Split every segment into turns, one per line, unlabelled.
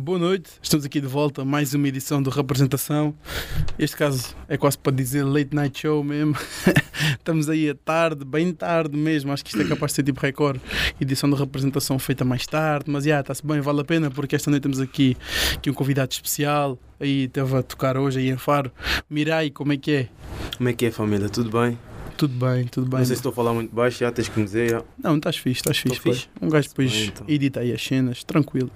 Boa noite, estamos aqui de volta a mais uma edição do Representação. Este caso é quase para dizer late night show mesmo. estamos aí a tarde, bem tarde mesmo. Acho que isto é capaz de ser tipo recorde. Edição de representação feita mais tarde, mas já está-se bem, vale a pena porque esta noite temos aqui, aqui um convidado especial. Aí teve a tocar hoje aí em Faro. Mirai, como é que é?
Como é que é, família? Tudo bem?
Tudo bem, tudo bem.
Não sei se estou a falar muito baixo, já tens que me dizer. Já.
Não, estás fixe, estás fixe.
fixe?
Um gajo depois
bem, então.
edita aí as cenas, tranquilo.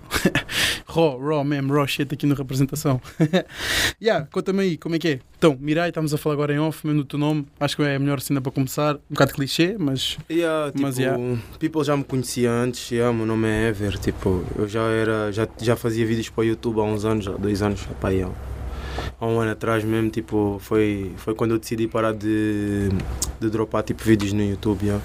raw, raw mesmo, raw shit aqui na representação. yeah, conta-me aí, como é que é? Então, Mirai, estamos a falar agora em off, mesmo do teu nome. Acho que é a melhor cena para começar. Um bocado clichê, mas.
Yeah, tipo,
Mas, yeah.
people já me conhecia antes, yeah, meu nome é Ever, tipo, eu já era, já, já fazia vídeos para o YouTube há uns anos, há dois anos, pá, yeah. Há um ano atrás mesmo, tipo, foi, foi quando eu decidi parar de, de dropar tipo vídeos no YouTube, yeah.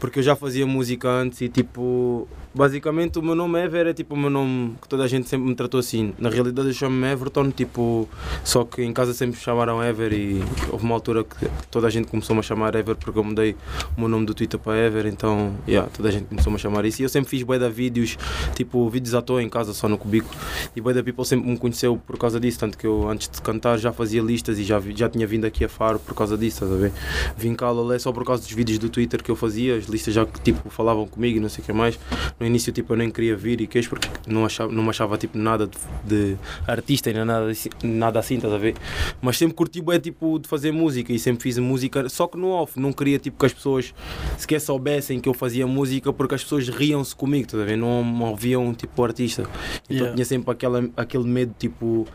porque eu já fazia música antes e tipo, basicamente o meu nome Ever é tipo o meu nome que toda a gente sempre me tratou assim, na realidade eu chamo-me Everton, tipo, só que em casa sempre me chamaram Ever e houve uma altura que toda a gente começou-me a chamar Ever porque eu mudei o meu nome do Twitter para Ever, então yeah, toda a gente começou-me a chamar isso. E eu sempre fiz bué de vídeos, tipo vídeos à toa em casa, só no cubículo. E bué da people sempre me conheceu por causa disso, tanto que eu antes de cantar já fazia listas e já, já tinha vindo aqui a Faro por causa disso, estás a ver? Vim cá a Lolé só por causa dos vídeos do Twitter que eu fazia, as listas já tipo falavam comigo e não sei o que mais. No início tipo eu nem queria vir e queijo porque não, achava, não me achava tipo nada de, de artista e nem nada, assim- nada assim, estás a ver? Mas sempre curti bué tipo de fazer música e sempre fiz música, só que no off, não queria tipo que as pessoas sequer soubessem que eu fazia música porque as pessoas riam-se comigo, estás a ver? Não me ouviam tipo artista. Então
Yeah.
tinha sempre aquela, aquele medo tipo.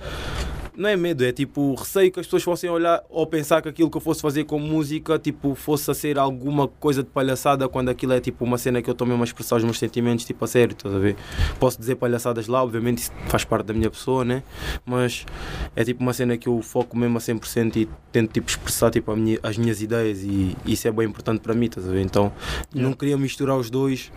Não é medo, é tipo receio que as pessoas fossem olhar ou pensar que aquilo que eu fosse fazer com música tipo, fosse a ser alguma coisa de palhaçada quando aquilo é tipo uma cena que eu estou mesmo a expressar os meus sentimentos tipo a sério, estás a ver? Posso dizer palhaçadas lá, obviamente isso faz parte da minha pessoa, né? Mas é tipo uma cena que eu foco mesmo a 100% e tento tipo expressar tipo minha- as minhas ideias e isso é bem importante para mim, estás a ver? Então não queria misturar os dois.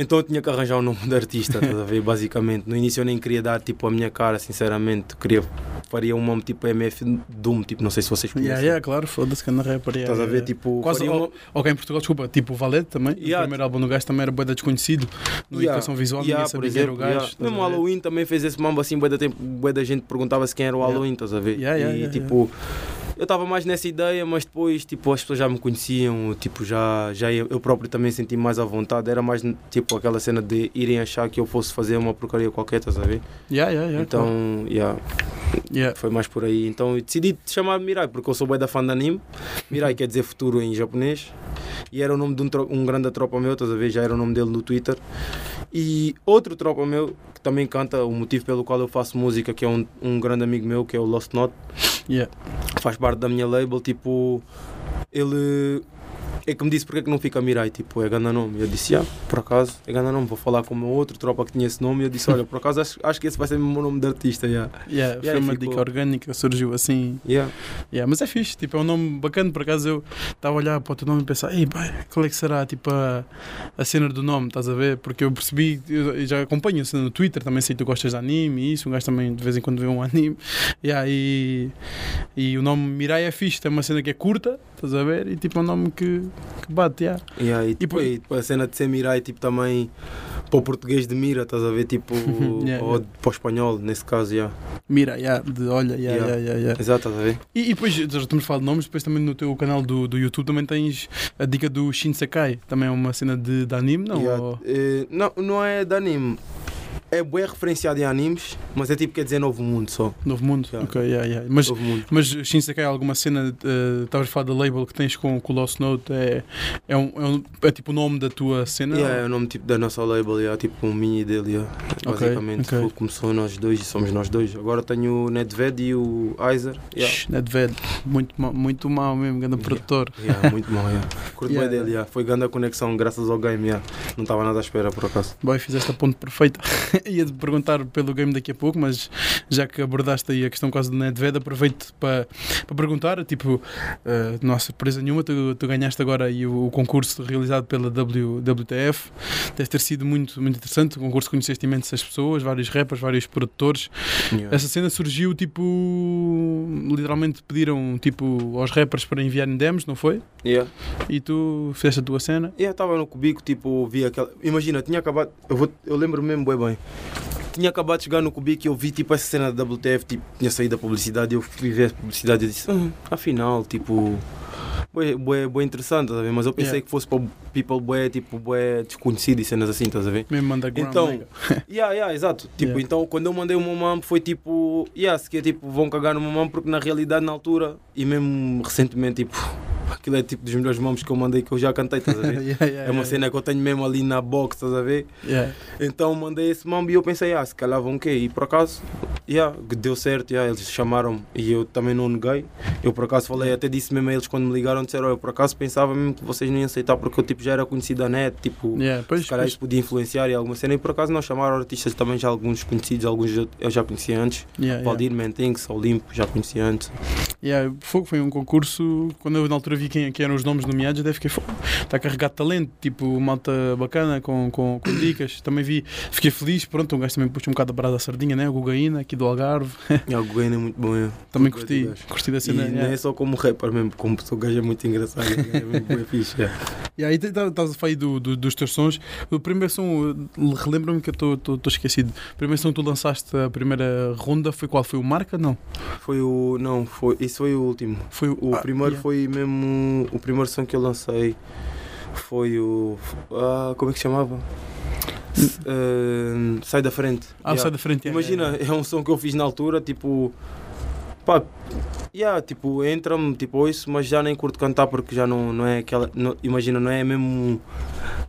Então eu tinha que arranjar um nome de artista, estás a ver? Basicamente. No início eu nem queria dar tipo a minha cara, sinceramente. Queria, faria um nome tipo MF Doom, tipo, não sei se vocês conhecem.
Yeah, yeah, claro, foda-se que anda rapper. Yeah,
Estás a ver? Tipo,
Quase ou,
uma-
ou cá em Portugal, desculpa, tipo o Valete também.
Yeah.
O primeiro álbum do gajo também era boeda desconhecido. No
Yeah,
Educação Visual,
yeah,
ninguém sabia era o
exemplo,
gajo.
yeah. Mesmo o? Halloween também fez esse mambo assim, bué da tempo, bué da gente perguntava-se quem era o. Halloween, estás a ver? E tipo, eu estava mais nessa ideia, mas depois tipo, as pessoas já me conheciam, tipo, já, já eu, próprio também senti mais à vontade. Era mais tipo aquela cena de irem achar que eu fosse fazer uma porcaria qualquer, estás a ver?
Yeah, yeah, yeah, claro.
então, yeah,
Yeah.
foi mais por aí. Então eu decidi chamar Mirai, porque eu sou bué da fã de anime. Mirai quer dizer futuro em japonês. E era o nome de um, um grande tropa meu, estás a ver? Já era o nome dele no Twitter. E outro tropa meu, que também canta, o motivo pelo qual eu faço música, que é um, um grande amigo meu, que é o Lost Note,
Yeah.
faz parte da minha label, tipo, ele é que me disse porque é que não fica Mirai, tipo, é ganda nome. Eu disse, ah, por acaso, é ganda nome, vou falar com o meu outro tropa que tinha esse nome. E eu disse, olha, por acaso acho, acho que esse vai ser o meu nome de artista, yeah.
Yeah,
Yeah,
foi uma
ficou-
dica orgânica, surgiu assim.
Yeah.
Yeah, mas é fixe, tipo, é um nome bacana. Por acaso eu estava a olhar para o teu nome e pensar, ei, pai, qual é que será tipo, a, a cena do nome, estás a ver? Porque eu percebi, eu eu já acompanho a cena no Twitter, também sei que tu gostas de anime e isso, um gajo também de vez em quando vê um anime. Yeah, e, e o nome Mirai é fixe, tem uma cena que é curta, estás a ver? E tipo, é um nome que, que bate, yeah.
Yeah, e, tipo, e, tipo, a cena de ser Mirai tipo, também para o português de mira, estás a ver? Tipo,
Yeah,
ou para o espanhol, nesse caso, yeah.
Mira, yeah, de olha, yeah,
Yeah.
yeah. Yeah,
exato, estás a ver?
E, e depois, já estamos a falar de nomes, depois também no teu canal do, do YouTube também tens a dica do Shinsekai, também é uma cena de, de anime, não? Ou-
Eh, não, não é de anime, é bem referenciado em animes, mas é tipo, quer dizer, Novo Mundo só.
Novo Mundo?
Yeah.
Ok, yeah, yeah. Mas,
Novo Mundo.
mas Shinsekai, alguma cena, eh, estavas a falar da label que tens com, com o Lost Note, é, é, um, é, um- é tipo o nome da tua cena?
Yeah, é o nome tipo, da nossa label, yeah, tipo um mini dele. Yeah. Basicamente,
ok.
foi- começou nós dois e somos nós dois. Agora tenho o Nedved e o Aizer. Yeah.
Shhh, Nedved, muito, ma- muito mal mesmo, grande produtor.
Yeah, muito bom, yeah. Curto
Yeah.
bem dele, yeah. foi grande a conexão graças ao game. Yeah. Não estava nada à espera por acaso.
Boy, fizeste a ponte perfeita. Ia-te perguntar pelo game daqui a pouco, mas já que abordaste aí a questão quase do Nedved, aproveito para, para perguntar, tipo, eh, não há surpresa nenhuma, tu, tu ganhaste agora aí o, o concurso realizado pela w, WTF, deve ter sido muito, muito interessante, o concurso conheceste imensas pessoas, vários rappers, vários produtores,
Yeah.
essa cena surgiu, tipo, literalmente pediram, tipo, aos rappers para enviarem demos, não foi?
Yeah.
E tu fizeste a tua cena?
Eu estava no cubico, tipo, vi aquela. Imagina, tinha acabado. Eu, vou... eu lembro mesmo bem bem. Tinha acabado de chegar no Cubic e eu vi tipo essa cena da WTF, tipo, tinha saído da publicidade, eu fui ver a publicidade e disse, hum, afinal, tipo, bué, bué, bué interessante, ver? Mas eu pensei
Yeah.
que fosse para people bué, tipo, bué desconhecido e cenas assim, estás a ver?
Mesmo underground.
Então. Yeah, yeah, exato. Tipo,
Yeah.
então quando eu mandei o meu mambo foi tipo, yeah, se quer, tipo, vão cagar no meu mambo porque na realidade na altura e mesmo recentemente, tipo, aquilo é tipo dos melhores mambos que eu mandei que eu já cantei, estás a ver?
Yeah, yeah,
É uma cena que eu tenho mesmo ali na box, estás a ver? Então mandei esse mambo e eu pensei, ah, se calhar vão quê? E por acaso, yeah, deu certo, yeah, eles chamaram e eu também não neguei. Eu por acaso falei, até disse mesmo a eles quando me ligaram, disseram, eu por acaso pensava mesmo que vocês não iam aceitar porque eu tipo, já era conhecido da net, tipo,
Yeah, pois,
se calhar
pois.
isso podia influenciar em alguma cena e por acaso não chamaram artistas também já alguns conhecidos, alguns eu- já conhecia antes.
Yeah, yeah.
Valdir, Mentings, Olimpo, já conhecia antes.
Yeah, fogo foi um concurso. Quando eu na altura vi quem, quem eram os nomes nomeados, até fiquei fogo. Está carregado de talento, tipo malta bacana, com, com, com dicas. Também vi, fiquei feliz. Pronto, um gajo também puxa um bocado a brada da sardinha, né? O Gugaína, aqui do Algarve.
E o Goiânia é muito bom. É.
Também
Muito
curti, curti da
E
cena.
não
yeah.
é só como rapper mesmo, como pessoa, o gajo é muito engraçado. o É mesmo fixe. é.
E aí estás a falar do, do- dos teus sons. O primeiro som, eh, relembra-me que eu estou esquecido. O primeiro som que tu lançaste, a primeira ronda, foi qual? Foi o Marca? Não.
Foi o. Não, foi, isso foi o último.
Foi
O
ah,
primeiro
yeah.
foi mesmo. O primeiro som que eu lancei foi o. Ah, como é que se chamava? Ah, sai da frente.
Ah,
Yeah.
sai da frente.
Imagina,
yeah,
é um som que eu fiz na altura, tipo. Pá, yeah, tipo, entra-me, tipo, isso, mas já nem curto cantar porque já não, não é aquela. não- imagina, não é mesmo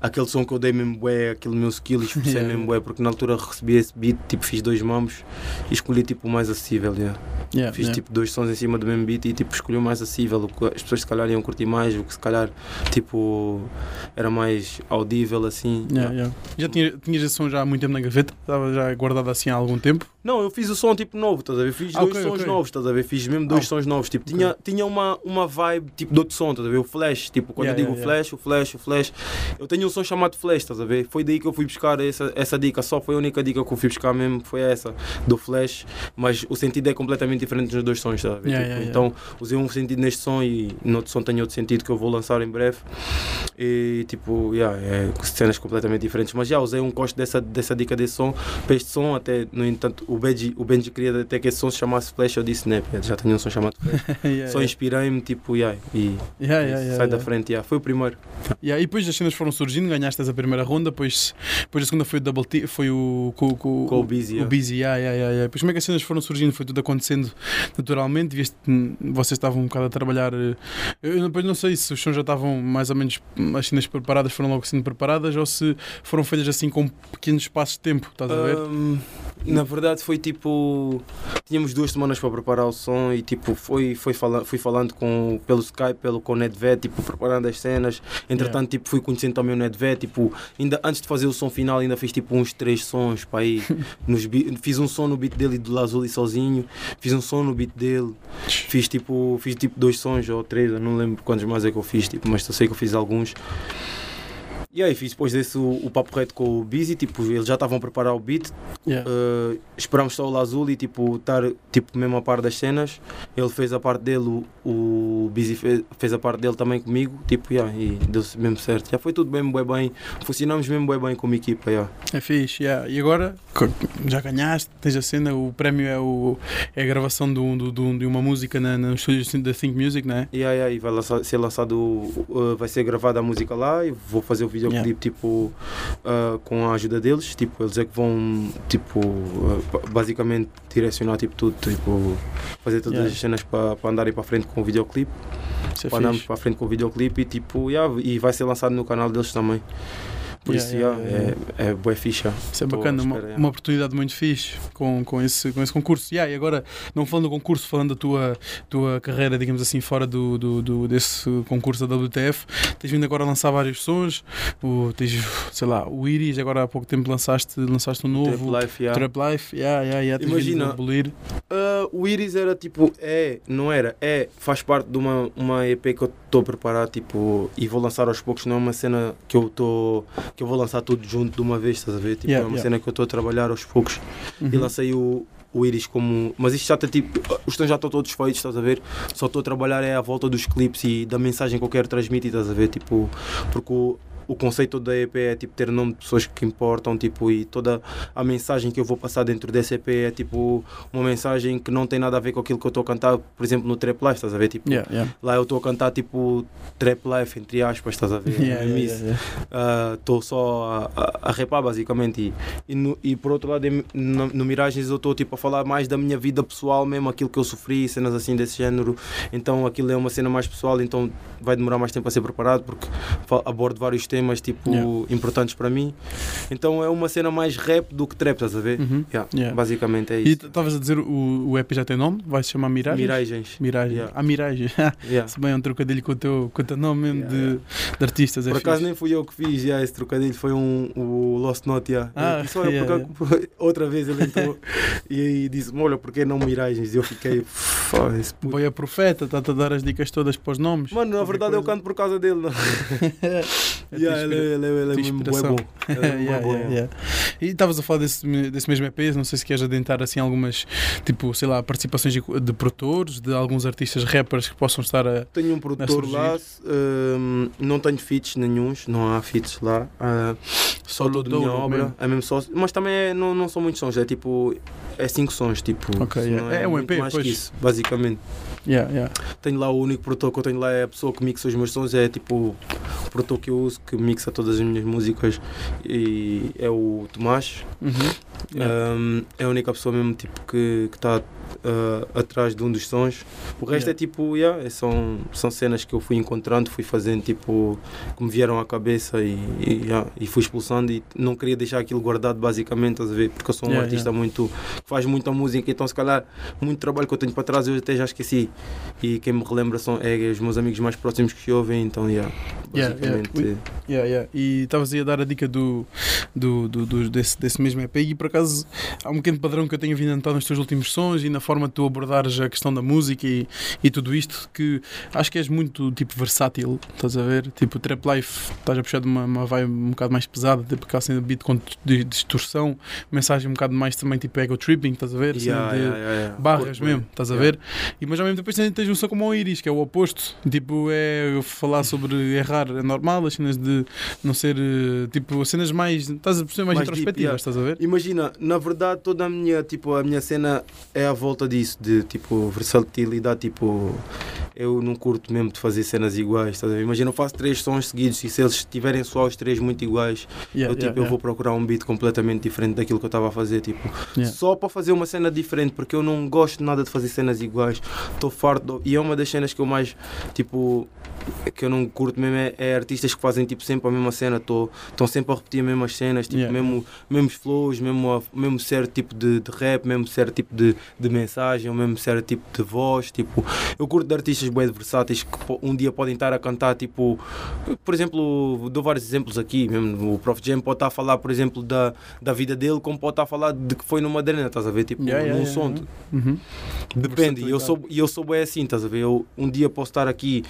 aquele som que eu dei mesmo bué, aquele meu skill, esforcei
Yeah,
mesmo
yeah.
bué, porque na altura recebi esse beat, tipo, fiz dois mambos e escolhi tipo o mais acessível. Yeah.
yeah,
Fiz tipo dois sons em cima do mesmo beat e tipo escolhi o mais acessível, o que as pessoas se calhar iam curtir mais, o que se calhar tipo era mais audível assim.
Já tinha, tinhas esse som já há muito tempo na gaveta? Estava já guardado assim há algum tempo?
Não, eu fiz o som tipo novo, estás a ver? Fiz
Ah,
dois
ok,
sons
ok.
novos, estás a ver? Fiz mesmo dois
Ah,
sons novos. Tipo,
ok.
tinha, tinha uma, uma vibe tipo de outro som, estás a ver? O flash, tipo, quando
Yeah,
eu digo
yeah,
flash, o flash, o flash. Eu tenho um som chamado flash, estás a ver? Foi daí que eu fui buscar essa, essa dica. Só foi a única dica que eu fui buscar mesmo, foi essa, do flash. Mas o sentido é completamente diferente nos dois sons, estás a ver?
Yeah,
Tipo,
yeah, yeah.
então usei um sentido neste som e no outro som tenho outro sentido que eu vou lançar em breve. E tipo, yeah, é cenas completamente diferentes. Mas já usei um gosto dessa, dessa dica desse som para este som, até no entanto o Benji, o Benji queria até que esse som se chamasse Flash, eu disse, né, já tenho um som chamado Flash.
yeah,
Só inspirei-me, tipo, yeah, e
Yeah, yeah, yeah,
sai da
yeah.
frente, yeah. foi o primeiro.
Yeah, e depois as cenas foram surgindo, ganhaste essa primeira ronda, depois, depois a segunda foi o Double T, foi o com, com,
Com o Busy,
O
yeah.
Busy, yeah, yeah, yeah, yeah. Depois como é que as cenas foram surgindo? Foi tudo acontecendo naturalmente? Vieste, hum, vocês estavam um bocado a trabalhar. eh, Eu depois não sei se os sons já estavam mais ou menos as cenas preparadas, foram logo sendo preparadas ou se foram feitas assim com pequenos espaços de tempo, estás a ver?
Ahm, na verdade foi tipo. Tínhamos duas semanas para preparar o som e tipo foi, foi fala, fui falando com, pelo Skype, pelo com o Nedvet, tipo, preparando as cenas. Entretanto, tipo, fui conhecendo também o Nedvet, tipo, ainda antes de fazer o som final, ainda fiz tipo uns três sons para aí. Nos fiz um som no beat dele e do Lazuli sozinho, fiz um som no beat dele, fiz tipo, fiz tipo dois sons ou três, eu não lembro quantos mais é que eu fiz, tipo, mas eu sei que eu fiz alguns. E aí fiz depois desse o, o papo reto com o Busy, tipo, eles já estavam a preparar o beat,
Yeah.
Uh, esperamos só o Lazuli tipo, estar tipo, mesmo a par das cenas. Ele fez a parte dele, o, o Busy fez, fez a parte dele também comigo. Tipo, yeah, e deu-se mesmo certo. Já foi tudo bem, bem, bem. Funcionamos mesmo bem, bem como equipa. Yeah.
É fixe, yeah. E agora já ganhaste, tens a cena, o prémio é, o, é a gravação de, um- de, um- de uma música na, no estúdio da Think Music, não é?
Yeah, yeah, e vai lançar- ser lançado, uh, vai ser gravada a música lá e vou fazer o videoclipe
Yeah.
tipo, uh, com a ajuda deles. Tipo, eles é que vão tipo, uh, ba- basicamente direcionar tipo, tudo, tipo, fazer todas
Yeah.
as cenas para andarem para frente com o videoclipe.
É
para andarmos para frente com o videoclipe e tipo, yeah, e vai ser lançado no canal deles também. Por
Yeah,
isso,
yeah,
yeah,
yeah,
é, é boa ficha.
Isso é bacana, uma,
espera,
uma oportunidade muito fixe com, com, esse, com esse concurso. Yeah, e agora, não falando do concurso, falando da tua, tua carreira, digamos assim, fora do, do, do- desse concurso da WTF, tens vindo agora a lançar vários sons, o, tens, sei lá, o Iris, agora há pouco tempo lançaste, lançaste um
Trap
novo.
Life, yeah.
Trap Life, yeah, yeah, yeah, tens
Imagina. Ah, o Iris era tipo, é, não era, é, faz parte de uma, uma EP que eu estou a preparar, tipo, e vou lançar aos poucos, não é uma cena que eu estou, que eu vou lançar tudo junto de uma vez, estás a ver? Tipo,
Yeah,
é uma
yeah.
cena que eu estou a trabalhar aos poucos. E
Uhum.
lancei o, o Iris como. Mas isto já está tipo. Os tons já estão todos feitos, estás a ver? Só estou a trabalhar é à volta dos clipes e da mensagem que eu quero transmitir, estás a ver? Tipo, porque o, conceito da EP é tipo ter nome de pessoas que importam, tipo, e toda a mensagem que eu vou passar dentro dessa EP é tipo uma mensagem que não tem nada a ver com aquilo que eu estou a cantar, por exemplo, no Trap Life, estás a ver? Tipo,
Yeah, yeah.
lá eu estou a cantar tipo Trap Life, entre aspas, estás a ver?
Yeah,
É
yeah,
isso.
yeah, yeah.
Estou só a, a, a repar basicamente e, e, no- e por outro lado em- no, no Miragens eu estou tipo a falar mais da minha vida pessoal mesmo, aquilo que eu sofri, cenas assim desse género então aquilo é uma cena mais pessoal então vai demorar mais tempo a ser preparado porque abordo vários temas tipo
Yeah.
importantes para mim então é uma cena mais rap do que trap, estás a ver?
Uhum.
Yeah,
Yeah.
Basicamente é
E
isso.
estavas a dizer o, o EP já tem nome? Vai se chamar Miragens?
Miragens.
Miragem.
Yeah.
Ah, Miragem.
Yeah.
Se bem é um trocadilho com o teu, com o teu nome mesmo
Yeah,
de,
yeah.
de artistas. É
Por acaso
fixe.
nem fui eu que fiz já esse trocadilho, foi um, o Lost Note. já.
Ah,
E só eu,
yeah,
porque- outra vez ele entrou e aí disse-me: Olha, porque não Miragens? E eu fiquei, "Fá, esse puto."
Boi a profeta, está-te a dar as dicas todas para os nomes.
Mano, na verdade eu
coisa.
canto por causa dele. Não?
É
Yeah, ele,
inspira-
ele, ele é
inspiração.
bom. Ele é
Yeah,
bué bom,
yeah,
yeah.
yeah. E estavas a falar desse, desse mesmo EP, não sei se queres adentrar assim algumas, tipo, sei lá, participações de, de produtores, de alguns artistas rappers que possam estar a.
Tenho um produtor lá, hum, não tenho feats nenhuns, não há feats lá. ah, só
Solo
tudo minha
dolo
obra,
mesmo.
é mesmo só. Mas também é- não, não são muitos sons, é tipo. É cinco sons, tipo.
Ok,
não
yeah. É um
muito
EP,
mais
pois.
que isso, basicamente.
Yeah, yeah.
Tenho lá o único produtor que eu tenho lá é a pessoa que mixa os meus sons, é tipo o que eu uso, que mixa todas as minhas músicas é o Tomás.
Uhum. Yeah.
Um, é a única pessoa mesmo tipo que está atrás de um dos sons. O resto
Yeah.
é tipo, yeah, é- são, são cenas que eu fui encontrando, fui fazendo tipo que me vieram à cabeça e, e, yeah, e fui expulsando e não queria deixar aquilo guardado basicamente? Porque eu sou um
Yeah,
artista muito que faz muita música, então se calhar muito trabalho que eu tenho para trás eu até já esqueci. E quem me relembra são é, os meus amigos mais próximos que ouvem, então yeah, basicamente.
Yeah, yeah. E estavas aí a dar a dica do, do, do, do- desse, desse mesmo EP e por acaso há um pequeno padrão que eu tenho vindo a notar nos teus últimos sons e na forma de tu abordares a questão da música e, e tudo isto que acho que és muito tipo versátil, estás a ver? Tipo Trap Life, estás a puxar de uma, uma vibe um bocado mais pesada, tipo aquela cena de beat com distorção, mensagem um bocado mais também tipo ego tripping, estás a ver?
Yeah,
de-
yeah, yeah,
barras mesmo, estás a ver? E, mas ao mesmo tempo depois tens um som como o Iris, que é o oposto. Tipo, é falar sobre errar é normal, as cenas de não ser eh, tipo cenas mais. Estás a perceber mais,
Mais deep,
introspectivas,
yeah.
estás a ver?
Imagina, na verdade toda a minha, tipo, a minha cena é à volta disso, de tipo versatilidade, tipo, eu não curto mesmo de fazer cenas iguais, ver? Imagina, eu faço três sons seguidos e se eles estiverem só os três muito iguais,
Yeah,
eu, tipo,
yeah,
eu vou procurar um beat completamente diferente daquilo que eu estava a fazer, tipo,
Yeah.
só para fazer uma cena diferente, porque eu não gosto nada de fazer cenas iguais, estou farto, e é uma das cenas que eu mais, tipo, que eu não curto mesmo é, é artistas que fazem tipo sempre a mesma cena, estão sempre a repetir as mesmas cenas, tipo,
Yeah.
mesmo, mesmos flows, mesmo, mesmo certo tipo de, de rap, mesmo certo tipo de, de mensagem, mesmo certo tipo de voz, tipo, eu curto de artistas bem versáteis que um dia podem estar a cantar, tipo, por exemplo, dou vários exemplos aqui, mesmo o Prof Jam pode estar a falar, por exemplo, da, da vida dele, como pode estar a falar de que foi numa drena, estás a ver, tipo,
Yeah,
num
yeah,
som,
yeah. Uhum.
Depende, e eu sou, eu sou bem assim, estás a ver? Eu, um dia posso estar aqui,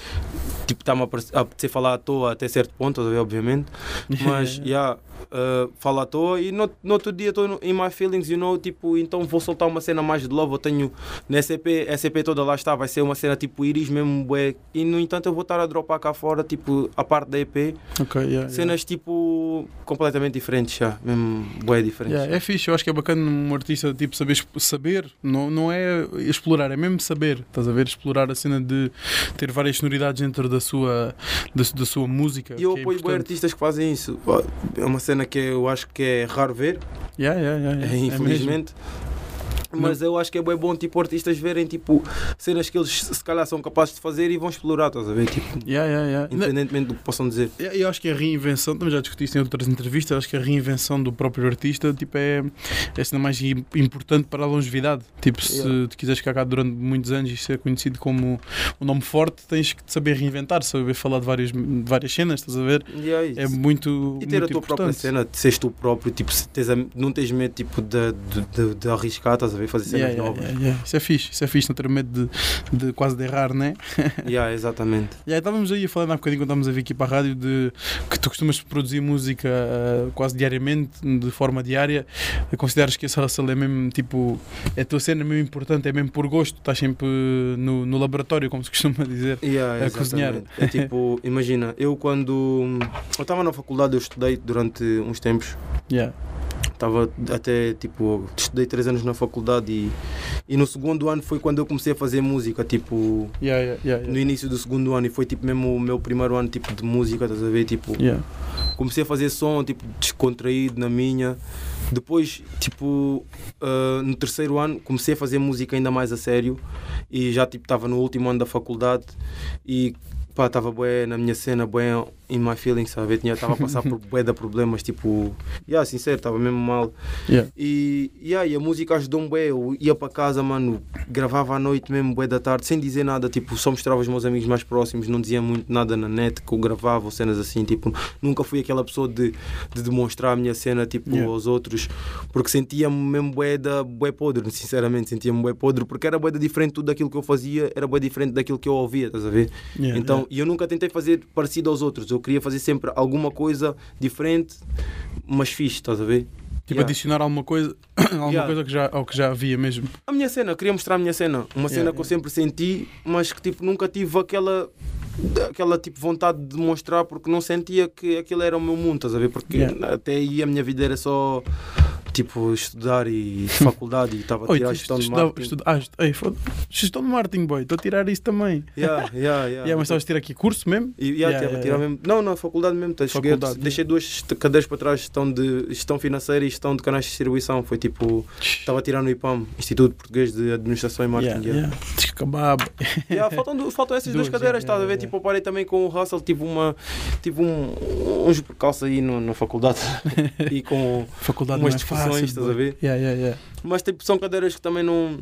tipo, está-me a apetecer falar à toa até certo ponto? Obviamente, mas, yeah, uh, falo à toa e no, no outro dia estou em my feelings, you know, tipo, então vou soltar uma cena mais de love. Eu tenho, nessa EP, essa EP toda lá está, vai ser uma cena tipo Iris mesmo, bué, e no entanto eu vou estar a dropar cá fora, tipo, a parte da EP,
Ok, yeah, yeah.
cenas tipo, completamente diferentes, já, mesmo, bué diferentes.
Yeah, é fixe, eu acho que é bacana um artista tipo saber, saber não, não é explorar, é mesmo saber, estás a ver? Explorar a cena de ter várias sonoridades dentro da sua, da, da sua música.
E eu
é
apoio bem
importante.
artistas que fazem isso. É uma cena que eu acho que é raro ver,
Yeah, yeah, yeah, yeah. É
infelizmente. Mas eu acho que é bem bom tipo, artistas verem tipo, cenas que eles se calhar são capazes de fazer e vão explorar, estás a ver? Tipo,
Yeah, yeah, yeah.
independentemente do que possam dizer.
Eu eu acho que a reinvenção, também já discuti isso em outras entrevistas, acho que a reinvenção do próprio artista tipo, é, é a cena mais im- importante para a longevidade. Tipo, se
Yeah.
tu quiseres ficar cá durante muitos anos e ser conhecido como um nome forte, tens que saber reinventar, saber falar de várias, de várias cenas, estás a ver?
E é
muito.
E ter a
muito
tua própria
importante.
cena, de seres tu próprio, tipo, se tens a- não tens medo tipo, de, de, de, de arriscar, estás a ver? A ver? Fazer cenas
Yeah, yeah,
novas.
yeah, yeah. Isso é fixe, isso é fixe, não ter medo de, de quase de errar, né?
Yeah, exatamente.
Aí estávamos aí a falar há bocadinho quando estávamos a vir aqui para a rádio de que tu costumas produzir música uh, quase diariamente, de forma diária. Consideras que esse hustle é mesmo tipo, é a tua cena mesmo importante, é mesmo por gosto, estás sempre no, no laboratório, como se costuma dizer.
Yeah,
A cozinhar.
É tipo, imagina, eu quando eu estava na faculdade, eu estudei durante uns tempos.
Yeah.
Estava até tipo, estudei três anos na faculdade e, e no segundo ano foi quando eu comecei a fazer música, tipo,
Yeah, yeah,
no início do segundo ano e foi tipo mesmo o meu primeiro ano tipo de música, estás a ver? Tipo, comecei a fazer som, tipo, descontraído na minha. Depois, tipo, ah, no terceiro ano, comecei a fazer música ainda mais a sério e já, tipo, estava no último ano da faculdade e, pá, estava bué na minha cena, bué in my feelings, sabe? Tinha, estava a passar por bué de problemas, tipo, yeah, sincero, estava mesmo mal.
Yeah.
E, yeah, e a música ajudou-me bué, eu ia para casa, mano, gravava à noite mesmo, bué da tarde, sem dizer nada, tipo, só mostrava aos meus amigos mais próximos, não dizia muito nada na net que eu gravava ou cenas assim, tipo, nunca fui aquela pessoa de, de demonstrar a minha cena, tipo,
Yeah.
aos outros, porque sentia-me mesmo bué da bué podre, sinceramente, sentia-me bué podre, porque era bué da diferente tudo daquilo que eu fazia, era bué diferente daquilo que eu ouvia, estás a ver?
Yeah,
então, e eu nunca tentei fazer parecido aos outros, eu queria fazer sempre alguma coisa diferente, mas fixe, estás a ver?
Tipo,
Yeah.
adicionar alguma coisa, alguma
Yeah.
coisa que já, ao que já havia mesmo.
A minha cena, eu queria mostrar a minha cena. Uma cena
Yeah,
que eu sempre senti, mas que tipo, nunca tive aquela, aquela tipo, vontade de mostrar porque não sentia que aquilo era o meu mundo, estás a ver? Porque até aí a minha vida era só tipo estudar e faculdade e estava a
Oi,
tirar
tu
gestão de marketing.
estuda- ah, estu- ei, foda- gestão de marketing, boy, estou a tirar isso também.
Yeah, yeah, yeah.
Yeah, mas estavas a tirar aqui curso mesmo?
E, yeah,
Yeah, yeah,
tirar
yeah.
mesmo. Não, na faculdade mesmo. cheguei
Faculdade,
deixei duas cadeiras para trás, gestão, de, gestão financeira e gestão de canais de distribuição. Foi tipo, estava a tirar no IPAM, Instituto Português de Administração e Marketing.
Yeah,
yeah.
yeah.
Faltam, faltam essas duas,
Duas,
cadeiras, estás a ver? Tipo, eu parei também com o Russell, tive, uma, tive um, uns percalços aí no, na faculdade e com.
Faculdade
Umas discussões,
fácil,
estás a ver?
Yeah, yeah, yeah.
Mas tipo, são cadeiras que também não,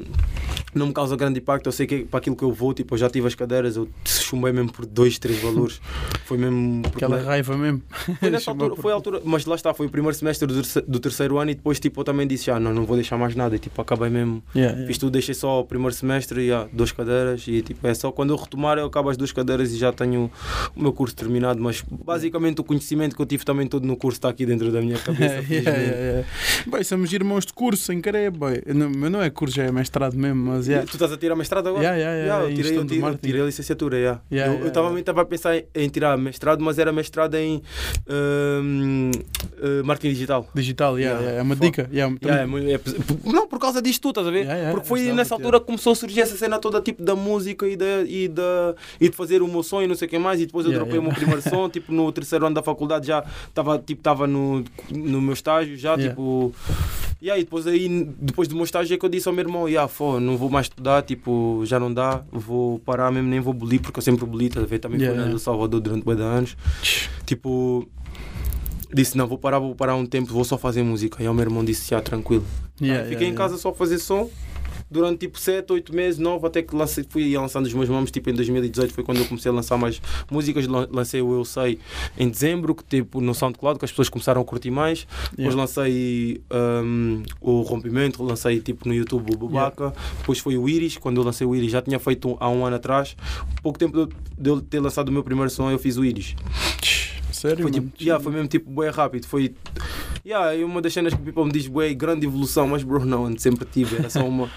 não me causam grande impacto. Eu sei que para aquilo que eu vou, tipo, eu já tive as cadeiras, eu chumbei mesmo por dois, três valores. Foi mesmo. porque
Aquela raiva mesmo.
Foi nessa altura,
por-
foi a altura, mas lá está, foi o primeiro semestre do terce- do terceiro ano e depois tipo, eu também disse, ah, não, não vou deixar mais nada. E tipo, acabei mesmo.
Yeah, yeah.
Fiz tudo, deixei só o primeiro semestre e ah, duas cadeiras. E tipo, é só quando eu retomar eu acabo as duas cadeiras e já tenho o meu curso terminado. Mas basicamente o conhecimento que eu tive também todo no curso está aqui dentro da minha cabeça.
Yeah, yeah, yeah. Boy, somos irmãos de curso sem querer, boy. Não, não é curso, já é mestrado mesmo, mas yeah.
Tu estás a tirar mestrado agora?
Yeah, yeah, yeah,
eu tirei,
gestão
eu tirei, eu
marketing.
tirei a licenciatura, yeah.
Yeah,
eu
yeah,
estava
yeah.
estava a pensar em, em tirar mestrado, mas era mestrado em eh, marketing digital.
Digital, yeah,
Yeah.
yeah, é uma dica. Yeah, também-
Yeah, é é não, por causa disto tudo, estás a ver?
Yeah, yeah,
Porque foi
ajudava,
nessa
yeah.
altura que começou a surgir essa cena toda tipo da música e, da, e, da, e de fazer o meu som e não sei o que mais. E depois eu
Yeah,
dropei
yeah.
o meu primeiro som, tipo no terceiro ano da faculdade já estava tipo, tava no, no meu estágio, já
Yeah.
tipo. E aí depois, aí, depois do meu estágio é que eu disse ao meu irmão, yeah, fô, não vou mais estudar, tipo, já não dá, vou parar mesmo, nem vou bolir, porque eu sempre boli, estás a ver? Também
Yeah,
fui
yeah.
do Salvador durante de anos. Tipo, disse, não, vou parar, vou parar um tempo, vou só fazer música. E aí o meu irmão disse, já, tranquilo.
Yeah,
Fiquei
yeah,
em casa só a fazer som durante tipo 7, 8 meses, 9, até que lancei, fui lançando os meus nomes. Tipo em 2018 foi quando eu comecei a lançar mais músicas. Lan- Lancei o Eu Sei em dezembro, que tipo no SoundCloud, que as pessoas começaram a curtir mais. Depois
Yeah.
lancei um, o Rompimento, lancei tipo no YouTube o Bubaca. Depois foi o Iris, quando eu lancei o Iris, já tinha feito um- há um ano atrás. Pouco tempo de eu ter lançado o meu primeiro som, eu fiz o Iris.
yeah. Sério,
Foi, tipo, yeah, foi mesmo tipo bué rápido. Foi. Yeah, e uma das cenas que o people me diz bué, grande evolução, mas bro, não, sempre tive. Era só uma.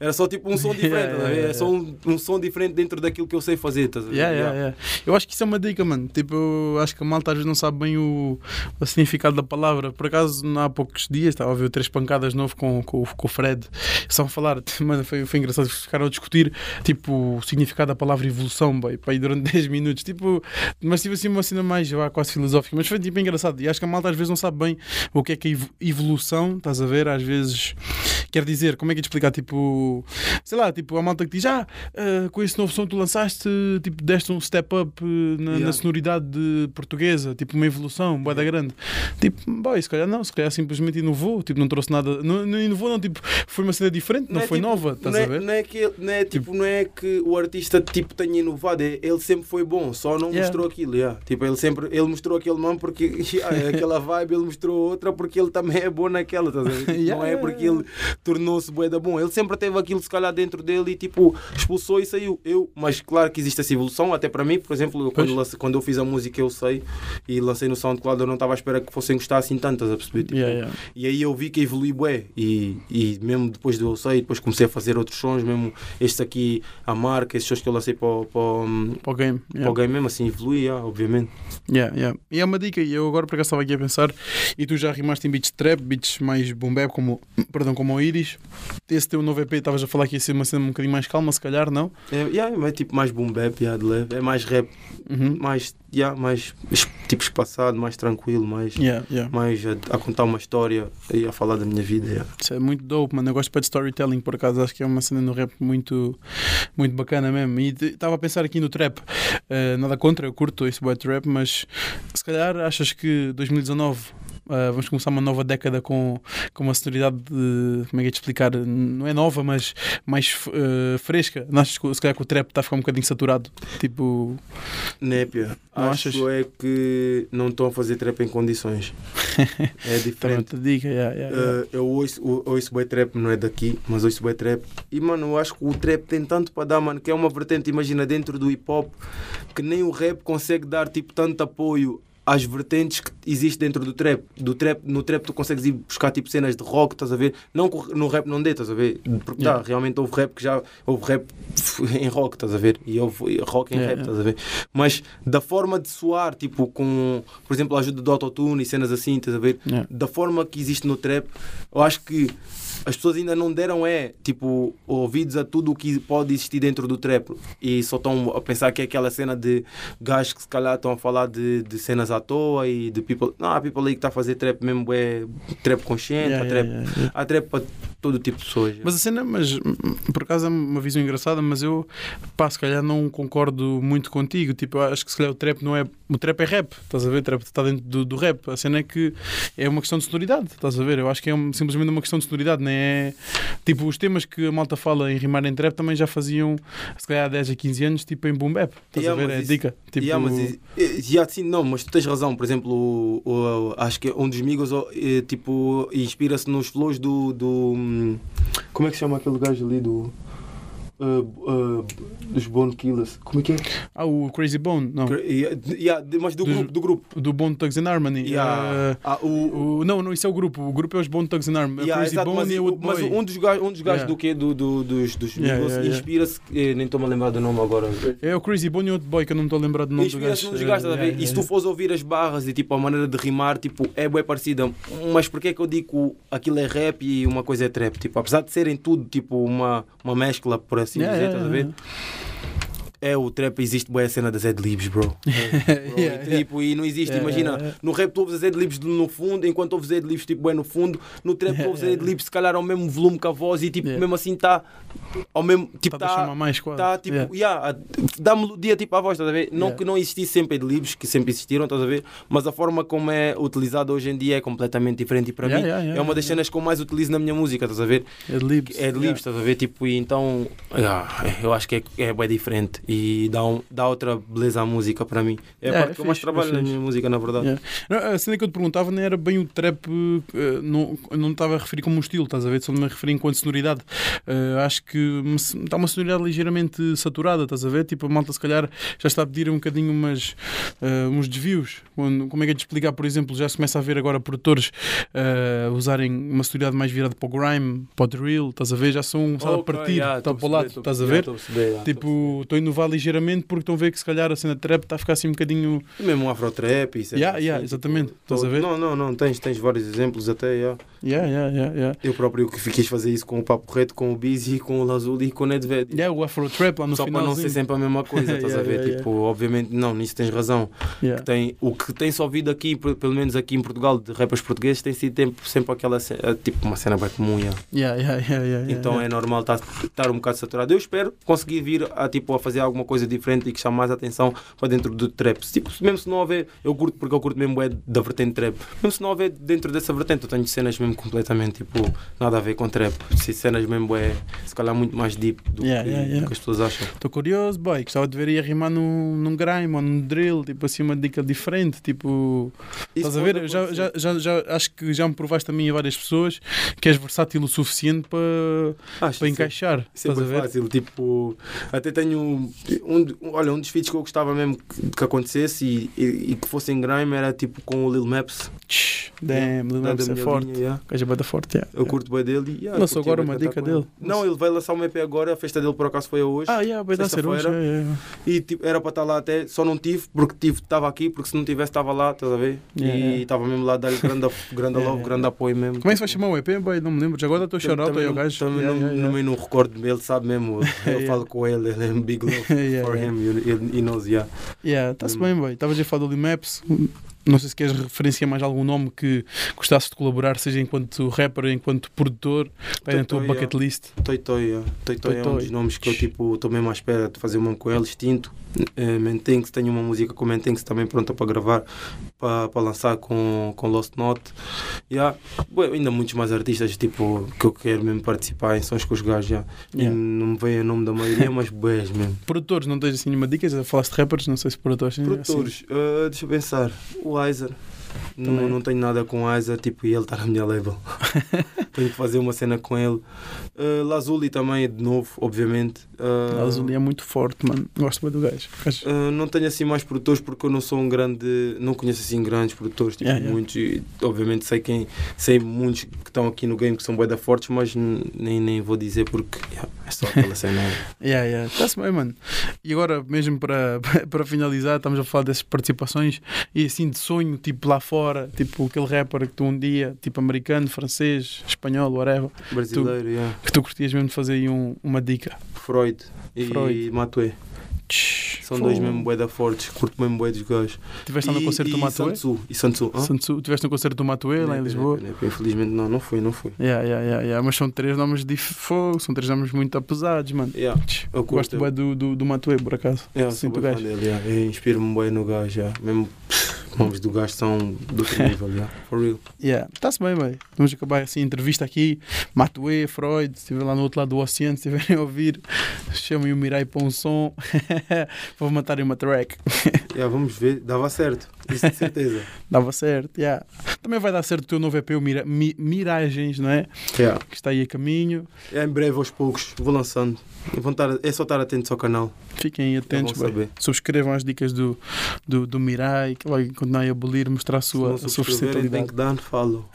Era só tipo um som diferente,
Yeah,
ver?
yeah,
Era só um, um som diferente dentro daquilo que eu sei fazer?
Yeah, yeah, yeah. Eu acho que isso é uma dica, mano. Tipo, eu acho que a malta às vezes não sabe bem o, o significado da palavra. Por acaso, há poucos dias, estava a ver Três Pancadas novo com, com, com o Fred. Só a falar, mano, foi, foi engraçado. Ficaram a discutir, tipo, o significado da palavra evolução, boy, durante 10 minutos. Tipo, mas tive assim uma cena mais vá, quase filosófica. Mas foi tipo engraçado. E acho que a malta às vezes não sabe bem o que é que é ev- evolução, estás a ver? Às vezes quer dizer, como é que é de explicar? Tipo, sei lá, tipo, a malta que diz, ah, ah, com esse novo som que tu lançaste, tipo, deste um step up eh, na,
Yeah.
na sonoridade de portuguesa, tipo, uma evolução, boa da grande. Tipo, boy, se calhar não, se calhar simplesmente inovou, tipo, não trouxe nada, não, não inovou, não, tipo, foi uma cena diferente, não,
é
foi
tipo-
nova, estás
não é,
a ver?
Não é, que, não, é, tipo, não é que o artista tipo, tenha inovado, é, ele sempre foi bom, só não
Yeah.
mostrou aquilo. yeah. Tipo, ele sempre ele mostrou aquele nome porque yeah, aquela vibe, ele mostrou outra porque ele também é bom naquela. a ver? Tipo,
Yeah,
não é
yeah,
porque
yeah.
ele tornou-se bué da bom. Ele sempre teve aquilo, se calhar, dentro dele e tipo, expulsou e saiu. Eu, mas claro que existe essa evolução, até para mim, por exemplo, quando, quando eu fiz a música, eu sei e lancei no SoundCloud, eu não estava à espera que fossem gostar assim tantas, a perceber? Tipo,
Yeah, yeah.
E aí eu vi que evolui bué e, e mesmo depois do eu sei, depois comecei a fazer outros sons, mesmo este aqui, a marca, esses sons que eu lancei para, para,
Para o game.
para
Yeah.
o game mesmo, assim, evolui, yeah, obviamente.
Yeah, yeah. E é uma dica, e eu agora por acaso estava aqui a pensar, e tu já rimaste em beats trap, beats mais boom bap, como, perdão, como o Iris. Esse teu novo EP, estavas a falar que ia ser uma cena um bocadinho mais calma, se calhar, não?
É, yeah, é tipo mais boom bap, yeah, de leve. é mais rap,
Uhum.
mais, yeah, mais tipo espaçado, mais tranquilo, mais,
Yeah, yeah.
mais a, a contar uma história e a falar da minha vida. Yeah.
Isso é muito dope, mano. Eu gosto de storytelling, por acaso. Acho que é uma cena no rap muito, muito bacana mesmo. E estava a pensar aqui no trap. Eh, nada contra, eu curto esse boy trap, mas se calhar achas que 2019 eh, vamos começar uma nova década com, com uma sonoridade de. Como é que é de explicar? Não é nova, mas mais eh, fresca. Não achas que se calhar que o trap está a ficar um bocadinho saturado? Tipo.
Népia,
Não
acho
achas?
é que não estão a fazer trap em condições. é diferente.
te diga, yeah, yeah, yeah.
Uh, eu ouço, ou- ouço trap, não é daqui, mas ouço bué trap. E mano, eu acho que o trap tem tanto para dar, mano, que é uma vertente, imagina, dentro do hip hop, que nem o rap consegue dar tipo tanto apoio às vertentes que existem dentro do trap. Do trap. No trap tu consegues ir buscar tipo cenas de rock, estás a ver? Não no rap não dê, estás a ver? Porque
Yeah.
dá, realmente houve rap que já houve rap em rock, estás a ver? E houve rock em
Yeah,
rap,
yeah.
estás a ver? Mas da forma de soar, tipo, com, por exemplo, a ajuda do autotune e cenas assim, estás a ver? Da forma que existe no trap, eu acho que as pessoas ainda não deram é tipo ouvidos a tudo o que pode existir dentro do trap e só estão a pensar que é aquela cena de gajos que se calhar estão a falar de, de cenas à toa e de people. Não, há people aí que está a fazer trap mesmo, é trap consciente,
Yeah,
há, trap,
yeah, yeah.
há trap para todo tipo de pessoas.
Mas a cena, mas por acaso é uma visão engraçada, mas eu, pá, se calhar não concordo muito contigo. Tipo, acho que se calhar o trap não é. O trap é rap, estás a ver? O trap está dentro do, do rap. A cena é que é uma questão de sonoridade, estás a ver? Eu acho que é um- simplesmente uma questão de sonoridade, nem é. Tipo, os temas que a malta fala em rimar em trap também já faziam, se calhar há 10 a 15 anos, tipo em boom bap. Estás
Yeah,
a ver? É
isso-
dica. Tipo,
Yeah, mas, yeah, sim, não, mas tu tens razão. Por exemplo, o, o- acho que um dos Migos oh, eh, tipo, inspira-se nos flows do, do. hum, Como é que chama aquele gajo ali do. Uh, uh, dos Bone Killers? Como é que é?
Ah, o Crazy Bone, não.
Yeah, yeah, mas do
Dos-
grupo. Do grupo.
Do Bone Thugs and Harmony.
Yeah.
Eh,
Ah, o,
o, não, não, isso é o grupo. O grupo é os Bone Thugs and Harmony.
Yeah,
Crazy
exato,
Bone
mas,
e o
mas
boy.
um dos gajos, um dos gajos do quê? Do, do, dos, dos
Yeah,
inspira-se, eh, nem estou-me a lembrar do nome agora.
É o Crazy Bone e outro boy que eu não estou a lembrar do nome do
Inspira-se num dos gajos, estás a ver? E se tu fores ouvir as barras e tipo a maneira de rimar, tipo, é bem parecida. Mas porquê é que eu digo aquilo é rap e uma coisa é trap? Tipo, apesar de serem tudo tipo uma, uma mescla, por assim
Yeah,
dizer,
yeah,
estás a ver?
Yeah.
É o trap, existe boa cena das adlibs, bro. Bro,
Yeah,
e, tipo, e não existe,
Yeah,
imagina,
yeah, yeah.
no rap tu ouves as adlibs no fundo, enquanto ouves adlibs tipo bem no fundo, no trap tu
Yeah,
ouves
yeah,
adlibs se calhar ao mesmo volume que a voz e tipo,
Yeah.
mesmo assim está ao mesmo, tipo,
Tá a chamar
tá,
mais quase.
tá tipo,
Yeah.
yeah, dá melodia tipo à voz, estás a ver? Não
Yeah.
que não existisse sempre adlibs, que sempre existiram, estás a ver? Mas a forma como é utilizado hoje em dia é completamente diferente e para
Yeah,
mim
yeah, yeah,
é uma das
yeah.
cenas que eu mais utilizo na minha música, estás a ver?
Adlibs.
É de livros, estás a ver? Tipo, e então yeah, eu acho que é, é bem diferente e dá, um, dá outra beleza à música para mim. É a
É,
parte
é
que eu mais
fixe, é
trabalho na minha música, na verdade.
Yeah. Não, a cena que eu te perguntava nem era bem o trap, eh, não, não estava a referir como um estilo, estás a ver? Só me a referir enquanto sonoridade. Eh, acho que está uma sonoridade ligeiramente saturada, estás a ver? Tipo, a malta se calhar já está a pedir um bocadinho umas, eh, uns desvios. Quando- como é que é de explicar, por exemplo, já se começa a ver agora produtores eh, usarem uma sonoridade mais virada para o grime, para o drill, estás a ver? Já são começar a
Ok,
partir,
yeah,
está
estou
para o lado, estás a ver?
yeah,
Tipo, estou a ligeiramente porque estão a ver que se calhar a cena de trap está a ficar assim um bocadinho.
Mesmo um afrotrap e cenas
Yeah, yeah,
assim,
exatamente,
tipo,
estás a ver?
Não, não, não, tens, tens vários exemplos até. Yeah.
Yeah, yeah, yeah, yeah.
Eu próprio que quis fazer isso com o Papo Reto, com o Busy, com o Lazuli e com o Nedved.
Yeah, o Afro Trap lá no
Só para não ser sempre a mesma coisa, estás
Yeah,
a ver?
yeah,
tipo, obviamente, não, nisso tens razão.
Yeah.
Tem, o que tem-se ouvido aqui, pe- pelo menos aqui em Portugal, de rappers portugueses, tem sido sempre, sempre aquela eh, tipo uma cena bem comum. yeah.
Yeah, yeah, yeah, yeah,
Então
yeah.
é normal estar, estar um bocado saturado. Eu espero conseguir vir a, tipo, a fazer alguma coisa diferente e que chama mais atenção para dentro do trap. Tipo, mesmo se não houver, eu curto porque eu curto mesmo é da vertente trap. Mesmo se não houver dentro dessa vertente, eu tenho cenas mesmo completamente, tipo, nada a ver com trap. Se cenas mesmo é, se calhar, muito mais deep do
Yeah,
que,
yeah, yeah.
do que as pessoas acham.
Estou curioso, boy. Gostava de ver a rimar num, num grime ou num drill, tipo assim, uma dica diferente. Tipo,
Isso
estás a
pode
ver? Já, já, já, já, acho que já me provaste também a várias pessoas que és versátil o suficiente para,
Acho
para encaixar.
Isso é
Estás a ver?
fácil, tipo, até tenho um, olha, um dos feats que eu gostava mesmo que, que acontecesse e, e, e que fosse em grime era tipo com o Lil Maps.
Tch, Damn, Maps
da
é forte.
linha, yeah.
Gajo é bué da forte, yeah.
Eu curto bem dele e yeah,
Lançou agora uma dica dele.
Não, ele vai lançar um EP agora, a festa dele por acaso foi hoje.
Ah, yeah, vai dar ser hoje. Yeah, yeah.
E tipo, era para estar lá até, só não tive porque tive, estava aqui, porque se não tivesse estava lá, estás a ver?
Yeah,
e
yeah.
estava mesmo lá a dar-lhe grande, grande
Yeah,
love,
yeah.
grande apoio mesmo.
Como é que se vai chamar o EP, boy? Não me lembro. Já agora estou shout-out aí ao gajo.
Também
Yeah,
não,
yeah, yeah.
não recordo, ele sabe mesmo. Eu
Yeah.
falo com ele, ele é um big love
Yeah,
for
yeah.
him, he knows, yeah.
Yeah, está-se bem, boy. Estavas a falar do Maps. Não sei se queres referenciar mais algum nome que gostasses de colaborar, seja enquanto rapper, enquanto produtor, aí na tua bucket list.
Toy Toy é um dos nomes que eu tipo estou mesmo à espera de fazer uma com ele, extinto. Uh, Mentenx, tenho uma música com Mentenx também pronta para gravar, para, para lançar com, com Lost Note. Yeah. Bué, ainda muitos mais artistas tipo, que eu quero mesmo participar em sons com os gajos. Yeah. E
Yeah.
Não me vem o nome da maioria, mas boés mesmo.
Produtores, não tens assim nenhuma dica? Já falaste de rappers, não sei se produtores. sim,
Produtores, uh, deixa eu pensar. O realize Não, não tenho nada com Iser, tipo, e ele está na minha label. tenho que fazer uma cena com ele. Uh, Lazuli também, de novo, obviamente. Uh,
A Azul é muito forte, mano. Gosto bem do gajo.
Uh, não tenho assim mais produtores porque eu não sou um grande. Não conheço assim grandes produtores, tipo,
Yeah, yeah.
muitos. e, obviamente sei quem. Sei muitos que estão aqui no game que são bué da fortes, mas nem, nem vou dizer porque yeah, é só aquela cena.
Yeah, yeah. Está-se bem, mano. E agora, mesmo para, para finalizar, estamos a falar dessas participações e assim de sonho, tipo lá fora, tipo aquele rapper que tu um dia, tipo americano, francês, espanhol, whatever,
Brasileiro, yeah.
que tu curtias mesmo de fazer aí um- uma dica.
Freud e
Freud.
Matuê.
Tch,
São dois mesmo bué da fortes, curto mesmo bué dos gajos.
Tiveste no
E-
concerto do
e
Matuê?
Sansu. E Sansu. hã?
Sansu, tiveste no concerto do Matuê lá em Lisboa?
Infelizmente não, não fui, não fui.
Yeah, yeah, yeah, yeah. Mas são três nomes de fogo, são três nomes muito pesados, mano.
Yeah. Eu
Gosto do, do, do Matuê, por acaso.
Yeah,
Sinto o
bué
gajo.
yeah. Inspiro-me bem no gajo, yeah. mesmo nomes do gajo são do outro nível, yeah. for real.
Yeah, está-se bem, bem. Vamos acabar assim a entrevista aqui. Matuê, Freud, se estiver lá no outro lado do oceano, se estiverem a ouvir, chamem o Mirai para um som. Vou matar uma track.
Yeah, vamos ver, dava certo, isso de certeza.
Dava certo, yeah. Também vai dar certo o teu novo EP, o Mira Mi- Miragens, não é?
Yeah.
Que está aí a caminho.
É em breve, aos poucos, vou lançando. Vão estar, é só estar atentos ao canal.
Fiquem
Já
atentos,
saber.
Subscrevam as dicas do, do, do Mirai, que vai continuar a abolir, mostrar a sua, a sua
tem que dar follow.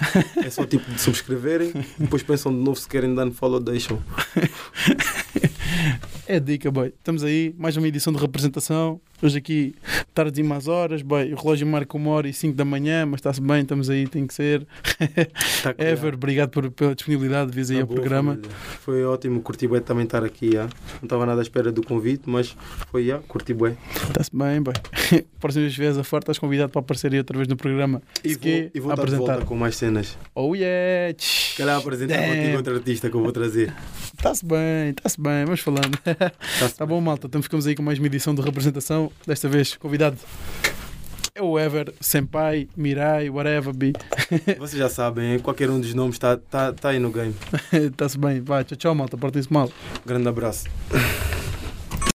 É só tipo de subscreverem, depois pensam de novo se querem dar follow, deixam.
É dica, boy. Estamos aí, mais uma edição de representação. Hoje aqui, tarde e mais horas, boy. O relógio marca uma hora e cinco da manhã, mas está-se bem, estamos aí, tem que ser.
Tá.
Ever, obrigado por, pela disponibilidade de vir aí
Tá
ao
boa,
programa.
família. Foi ótimo, curti bem também estar aqui. já. Não estava nada à espera do convite, mas foi, já, curti bem.
Está-se bem, boy. Próxima vez a fora, estás convidado para aparecer aí outra vez no programa.
E vou, e vou estar volta com mais cenas.
Oh yeah!
Calhar apresentar contigo outro artista que eu vou trazer.
Está-se bem, está-se bem, vamos falando.
Tá-se
Tá bom, malta. Então ficamos aí com mais uma edição de representação. Desta vez, convidado é o Ever, Senpai, Mirai, whatever, be.
Vocês já sabem, qualquer um dos nomes está tá, tá aí no game.
Está-se bem. Vai, tchau, tchau, malta. Portem-se mal.
Grande abraço.